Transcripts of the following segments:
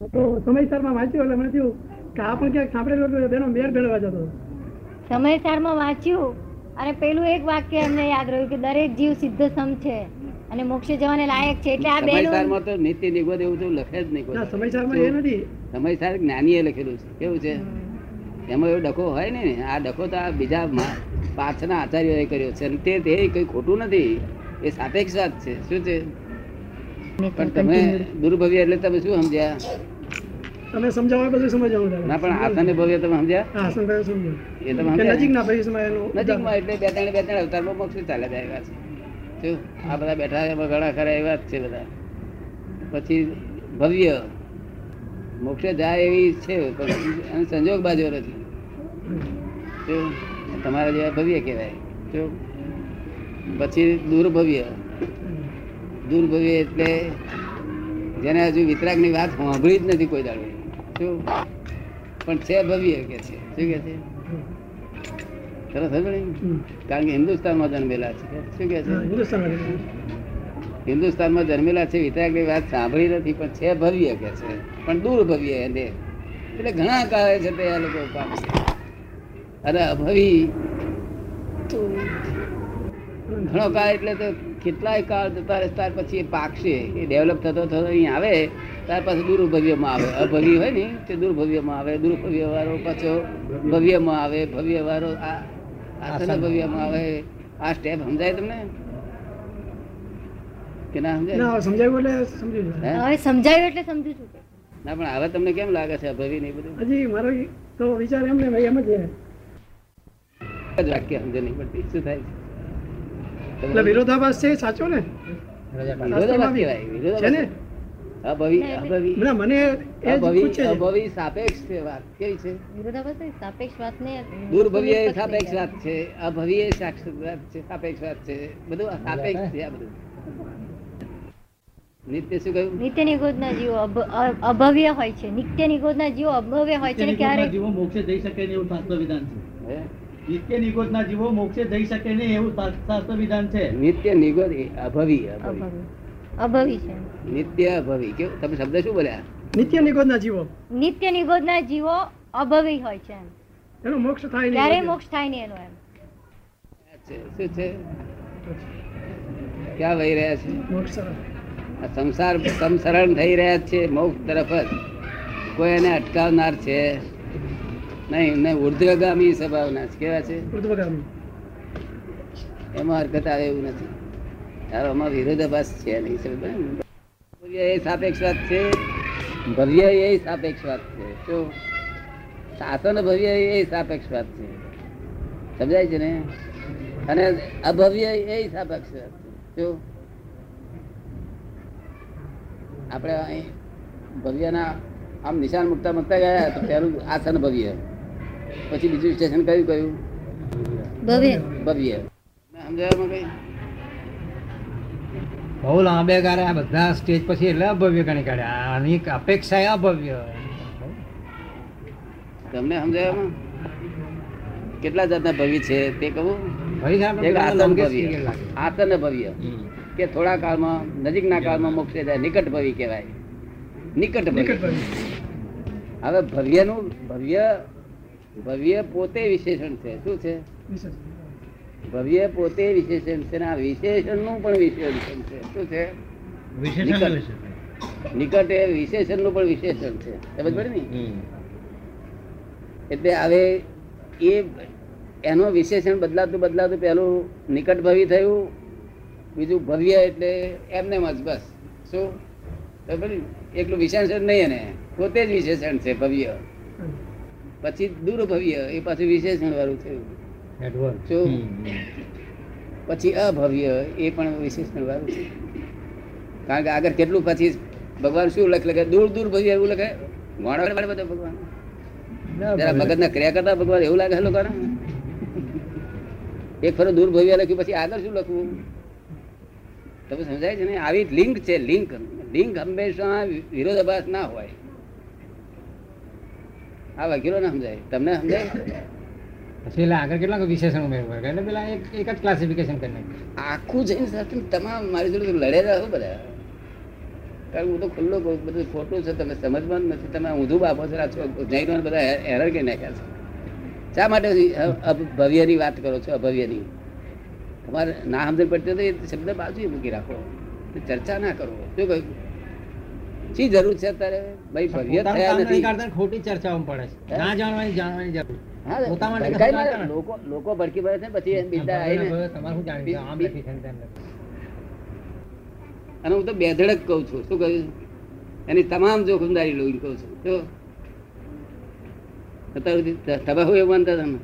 તો સમયસરમાં વાંચ્યું એટલે મને થયું કે આ પણ ક્યાંક સાંભળેલું હતું બેનો મેર ભેળવા જતો સમયસરમાં વાંચ્યું? અને પેલું એક વાક્ય એમને યાદ રહ્યું કે દરેક જીવ સિદ્ધ સમ છે અને મોક્ષે જવાને લાયક છે. એટલે આ બેનું તો નિત્ય નિગોદ એવું તો લખે જ નહીં કોઈ. એ નથી. સમયસાર જ્ઞાનીએ લખેલું છે. કેવું છે? એમાં એવો ડખો હોય ને આ ડખો તો આ બીજા પાછળના આચાર્યોએ કર્યો છે. અને તે તે કઈ ખોટું નથી. એ સાપેક્ષ વાત છે. શું છે? પણ તમે દુર્ભવ્ય એટલે તમે શું સમજ્યા? તમે સમજાવો પછી સમજાવું ના પણ આસને ભવ્ય તમે સમજ્યા? આસન સમજાયું. સમજો એ તમે સમજ્યા? નજીક ના પછી સમય એનું નજીકમાં એટલે બે ત્રણ બે ત્રણ અવતારમાં મોક્ષ ચાલે જાય એવા છે. આ બધા બેઠા એમાં ઘણા ખરા એવા જ છે બધા. પછી ભવ્ય. મોક્ષ જાય એવી છે પણ સંજોગ બાજુ નથી. તમારા જેવા ભવ્ય કહેવાય. જો પછી દુર્ભવ્ય. દુર્ભવ્ય એટલે જેને હજુ વિતરાગની વાત સાંભળી જ નથી કોઈ દાડો. શું? પણ છે ભવ્ય કે છે? શું કે છે? સરસ? કારણ કે હિન્દુસ્તાનમાં જન્મેલા છે. શું કે છે? હિન્દુસ્તાનમાં જન્મેલા છે. વિતરાગની વાત સાંભળી નથી પણ છે ભવ્ય કે છે? પણ દૂર ભવ્ય એને. એટલે ઘણા કાળે છે તે આ લોકો પામશે અને અભવી. ઘણો કાળ એટલે તો કેટલાય કાળ જતા રહે ત્યાર પછી એ પાકશે. એ ડેવલપ થતો થતો અહીં આવે ત્યાર પછી દુર્ભવ્યમાં આવે. અભવ્ય હોય ને તે દુર્ભવ્યમાં આવે. દુર્ભવ્ય વાળો પાછો ભવ્યમાં આવે. ભવ્ય વાળો આ આસન ભવ્યમાં આવે. આ સ્ટેપ સમજાય તમને? કે ના સમજાય? સમજાયું એટલે સમજી હવે સમજાયું એટલે સમજુ છું. ના પણ હવે તમને કેમ લાગે છે અભવી નહીં બધું? હજી મારો તો વિચાર એમ ને એમ જ જ વાક્ય સમજે નહીં પડતી શું થાય છે? એટલે વિરોધાભાસ છે સાચો ને? છે અભવ્ય એ છે. સાપેક્ષ વાત. છે? બધું આ સાપેક્ષ છે આ બધું. નિત્ય શું કહ્યું? જીવો અભવ્ય હોય છે. નિત્યની નિગોદના જીવો અભવ્ય હોય છે ને ક્યારે જીવો મોક્ષે જઈ શકે એવું શાસ્ત્ર વિધાન છે હે? નિગોદ ના જીવો મોક્ષે જઈ શકે નહીં એવું શાસ્ત્ર વિધાન છે. નિત્ય નિગોદ અભવી અભવી. છે. નિત્ય અભવી. કેવું? તમે શબ્દ શું બોલ્યા? નિત્ય નિગોદના જીવો. નિત્ય નિગોદના જીવો અભવી હોય છે એનો મોક્ષ થાય ક્યારે મોક્ષ થાય નહીં એનો એમ. શું છે? ક્યાં વહી રહ્યા છે? મોક્ષ સંસાર સમસરણ થઈ રહ્યા છે મોક્ષ તરફ જ. કોઈ એને અટકાવનાર છે. નહીં નહીં ઉર્ધ્વગામી સ્વભાવના છે કેવા છે? ઉર્ધ્વગામી. એમાં હરકત આવે એવું નથી. તારો આમાં વિરોધાભાસ છે નહીં સમજ એ સાપેક્ષ વાત છે. ભવ્ય એ સાપેક્ષ વાત છે. તો શાસન ભવ્ય એ સાપેક્ષ વાત છે. સમજાય છે ને? અને અભવ્ય એ સાપેક્ષ વાત છે. જો આપણે અહીં ભવ્યના આમ નિશાન મૂકતા મૂકતા ગયા તો પહેલું આસન ભવ્ય. પછી બીજું સ્ટેશન કયું કયું? ભવ્ય. ભવ્ય. સમજાવવામાં કઈ? બહુ લાંબે ગાળે આ બધા સ્ટેજ પછી એટલે અભવ્ય ગણી કાઢ્યા આની અપેક્ષા અભવ્ય. તમને સમજાવવામાં કેટલા જાતના ભવ્ય છે તે કહું? ભાઈ સાહેબ એક આસન ભવ્ય. આસન ભવ્ય. કે થોડા કાળમાં નજીકના કાળમાં મોક્ષે જાય નિકટ ભવિ કહેવાય. નિકટ નિકટ ભવ્ય. હવે ભવ્યનું ભવ્ય ભવ્ય પોતે વિશેષણ છે. શું છે? ભવ્ય પોતે વિશેષણ છે આ વિશેષણનું પણ વિશેષણ છે. શું છે? નિકટ. એ વિશેષણ વિશેષણનું પણ વિશેષણ છે. સમજ પડે ને? એટલે હવે એ એનો વિશેષણ બદલાતું બદલાતું પેલું નિકટ ભવી થયું બીજું ભવ્ય એટલે એમને જ બસ. શું? ને? એકલું વિશેષણ નહીં એને. પોતે જ વિશેષણ છે ભવ્ય. પછી દૂર ભવ્ય એ પાછું વિશેષણ વાળું થયું. પછી અભવ્ય એ પણ વિશેષણ વાળું છે. કારણ કે આગળ કેટલું પછી ભગવાન શું લખ લખે? દૂર દૂર ભવ્ય એવું લખે? ઘણા બધા બધા ભગવાન. જરા મગજના ક્રિયા કરતા ભગવાન એવું લાગે લોકોને એક ફરો દૂર ભવ્ય લખ્યું પછી આગળ શું લખવું? તમે સમજાય છે ને? આવી લિંક છે લિંક. લિંક હંમેશા વિરોધાભાસ ના હોય. આ વકીલો ના સમજાય. તમને સમજાય? પછી એટલે આગળ કેટલાક વિશેષણ ઉમેરવું એટલે પેલા એક એક જ ક્લાસિફિકેશન કરી નાખ્યું આખું જઈને સાથે તમામ મારી જોડે લડેલા છો બધા. કારણ હું તો ખુલ્લો કહું બધું ખોટું છે તમે સમજવાનું નથી. તમે ઊંધું બાપો છો જૈનો બધા એરર કરી નાખ્યા છે. શા માટે ભવ્યની વાત કરો છો અભવ્યની? તમારે ના સમજણ પડતી તો એ શબ્દ બાજુ મૂકી રાખો. ચર્ચા ના કરો. શું કહ્યું? શી જરૂર છે અત્યારે? ભાઈ ભવ્ય થયા નથી. ખોટી ચર્ચાઓમાં પડે છે. ના જાણવાની જાણવાની જરૂર. લોકો લોકો ભડકી પડે છે પછી એ આવીને તમારે શું જાણવું આમ નથી તેમ તેમ નથી. અને હું તો બેધડક કહું છું. શું કહ્યું? એની તમામ જોખમદારી લઈને કહું છું. જો. અત્યાર સુધી ત- તમે શું એવું માનતા ને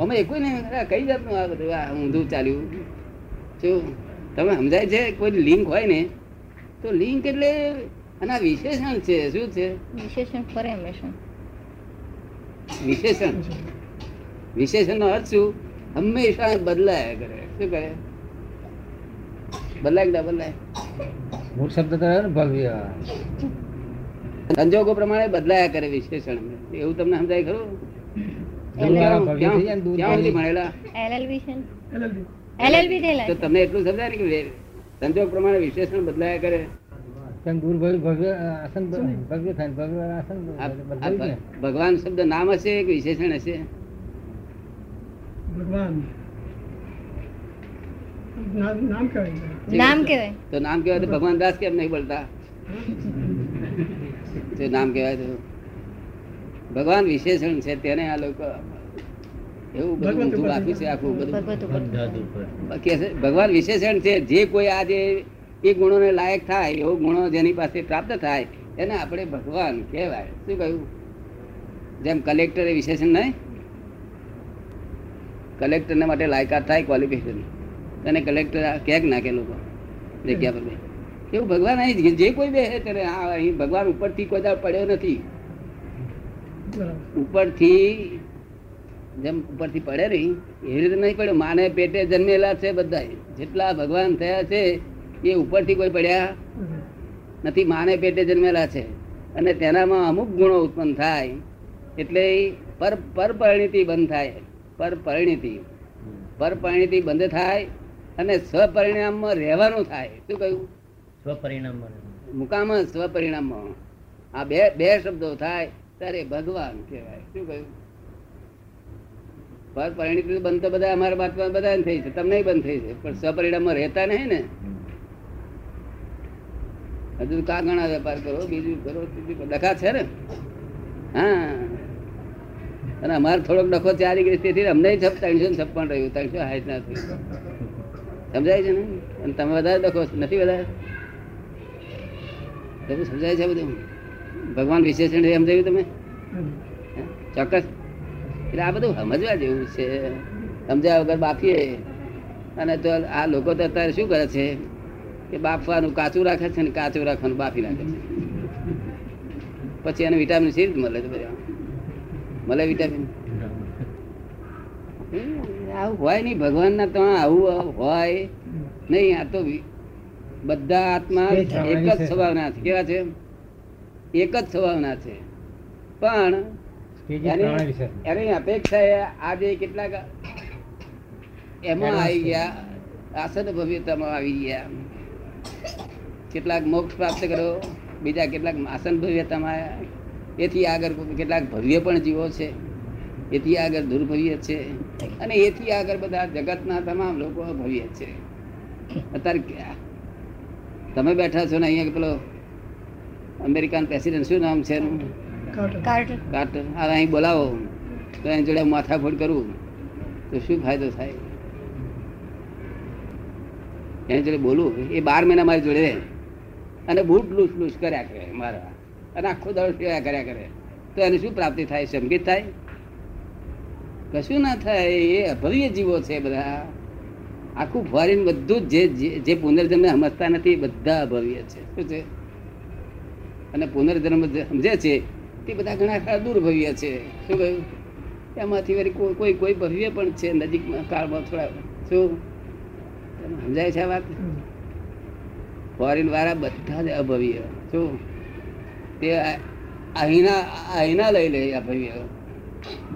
અમે એકુય નહીં. કઈ જાતનું આ બધું? આ ઊંધું ચાલ્યું? શું તમે સમજાય છે? કોઈ લિંક હોય ને તો લિંક એટલે આના વિશેષણ છે શું છે? વિશેષણ પરમેશન વિશેષણ? વિશેષણનો અર્થ શું? હંમેશા બદલાયા કરે. શું કરે બદલાય ના બદલાય? મૂળ શબ્દ તો ભવ્ય. સંજોગો પ્રમાણે બદલાયા કરે વિશેષણ. એવું તમને સમજાય ખરું. તમને એટલું સમજાય ને કે સંજોગ પ્રમાણે વિશેષણ બદલાયા કરે. ભગવાન શબ્દ નામ હશે કે વિશેષણ હશે? ભગવાન. નામ નામ કહેવાય. તો નામ કહેવાય તો ભગવાન દાસ કેમ નહીં બોલતા? તો નામ કહેવાય તો. ભગવાન વિશેષણ છે તેને આ લોકો એવું બધું ઊંધું બાકી છે આખું બધું. ભગવાન વિશેષણ છે જે કોઈ આજે એ ગુણોને લાયક થાય એવો ગુણો જેની પાસે પ્રાપ્ત થાય એને આપણે ભગવાન કહેવાય. શું કહ્યું? જેમ કલેક્ટર એ વિશેષણ નહીં? કલેક્ટરને માટે લાયકાત થાય ક્વોલિફિકેશન તને કલેક્ટર ક્યાંક નાખે લોકો? જગ્યા પર એવું ભગવાન અહીં જે કોઈ બે તને આ અહીં ભગવાન ઉપરથી કોઈ પડ્યો નથી. ઉપરથી જેમ ઉપરથી પડે નહીં એવી રીતે નહીં પડ્યું. માને પેટે જન્મેલા છે બધા જેટલા ભગવાન થયા છે એ ઉપરથી કોઈ પડ્યા નથી. માને પેટે જન્મેલા છે. અને તેનામાં અમુક ગુણો ઉત્પન્ન થાય. એટલે પર પર પરિણીતિ બંધ થાય. પર પરિણીતિ પર પરિણીતિ બંધ થાય અને સ્વપરિણામમાં રહેવાનું થાય. શું કહ્યું? સ્વપરિણામ મુકામ સ્વપરિણામમાં. આ બે બે શબ્દો થાય ત્યારે ભગવાન કહેવાય. શું કહ્યું? પરિણીતિ તો બંધ અમારા બાતમાં બધા થઈ છે. તમને બંધ થઈ છે. પણ સપરિણામમાં રહેતા નહીં ને? હજુ કાગણા વેપાર કરો? બીજું કરો ડખા છે ને? હા. અને અમારે થોડોક ડખો ચાલી ગઈ તેથી અમને ત્રણસો ને છપ્પન રહ્યું. ત્રણસો હાઈટ ના થયું સમજાય છે ને? અને તમે વધારે ડખો નથી વધારે? તમે સમજાય છે બધું? ભગવાન વિશેષણ સમજાયું તમે? ચોક્કસ. એટલે આ બધું સમજવા જેવું છે. સમજ્યા વગર બાફીએ અને તો આ લોકો તો અત્યારે શું કરે છે? કે બાફવાનું કાચું રાખે છે ને કાચું રાખવાનું બાફી રાખે છે. પછી એને વિટામિન સી મળે છે બધા મળે વિટામિન આવું હોય નહીં. ભગવાનના તો આવું હોય નહીં. આ તો બધા આત્મા એક જ. સ્વભાવના છે. કેવા છે? એક જ સ્વભાવના છે. પણ એની- અપેક્ષા એ આજે કેટલાક એમાં આવી ગયા આસન ભવ્યતામાં આવી ગયા. કેટલાક મોક્ષ પ્રાપ્ત કરો બીજા કેટલાક આસન ભવ્યતામાં એથી આગળ કેટલાક ભવ્ય પણ જીવો છે. એથી આગળ દુર્ભવ્ય છે. અને એથી આગળ બધા જગતના તમામ લોકો ભવ્ય છે. અત્યારે? તમે બેઠા છો ને અહીંયા પેલો અમેરિકન પ્રેસિડેન્ટ શું નામ છે એનું? કાર્ટર. કાર્ટર અહીં બોલાવો. તો એની જોડે માથાફોડ કરું તો શું ફાયદો થાય? એની જોડે બોલું એ બાર મહિના મારી જોડે અને બૂટ લૂસ લૂસ કર્યા કરે મારા. અને આખો દળ ફેર્યા કર્યા કરે. તો એને શું પ્રાપ્તિ થાય? સંગીત થાય? કશું ના થાય. એ અભવ્ય જીવો છે બધા. આખું ફોરેન બધું જ જે પુનર્જન્મ સમજતા નથી એ બધા અભવ્ય છે. શું છે? અને પુનર્જન્મ સમજે છે? તે બધા ઘણા ખરા દુર્ભવ્ય છે. શું કહ્યું? એમાંથી વળી કોઈ કોઈ ભવ્ય પણ છે નજીકમાં કાળમાં થોડા. શું? સમજાય છે આ વાત? ફોરેન વાળા બધા જ અભવ્ય. શું? તે અહીંના અહીંના લઈ લે અભવ્ય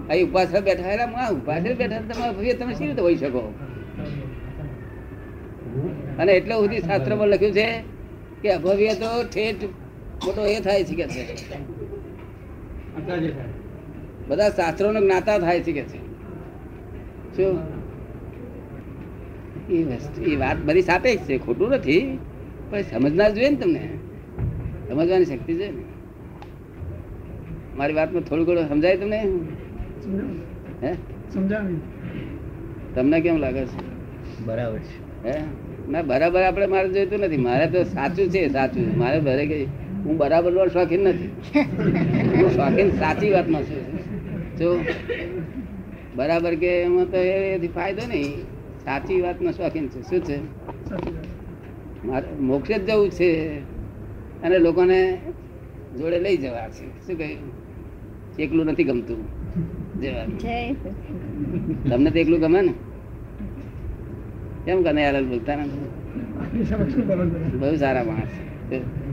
અહીં ઉપાસક બેઠા એલા માં ઉપાસક બેઠા તમે અભવ્ય તમે શી રીતે હોઈ શકો? અને એટલે સુધી શાસ્ત્રમાં લખ્યું છે કે અભવ્ય તો ઠેઠ મોટો એ થાય છે કે છે. અંદાજે શાસ્ત્રો નો જ્ઞાતા થાય છે કે છે. શું? એ વસ્તુ એ વાત બધી સાપેક્ષ છે ખોટું નથી. પણ સમજનાર જોઈએ ને તમને. સમજવાની શક્તિ છે ને. મારી વાતમાં થોડું ઘણું સમજાય તમને? હે? સમજાવી. તમને કેમ લાગે છે? બરાબર છે. હે? ના બરાબર આપણે મારે જોઈતું નથી. મારે તો સાચું છે સાચું. મારે ભરે કે હું બરાબર શોખીન નથી. હું શોખીન સાચી વાતમાં છું. જો બરાબર કે એમાં તો એથી ફાયદો નહીં. સાચી વાતનો શોખીન છું. શું છે? મારે મોક્ષે જ જવું છે. અને લોકોને જોડે લઈ જવા છે. શું કહ્યું? એકલું નથી ગમતું જવાનું. તમને તો એકલું ગમે ને? કેમ કનૈયાલાલ બોલતા? બહુ સારા માણસ છે.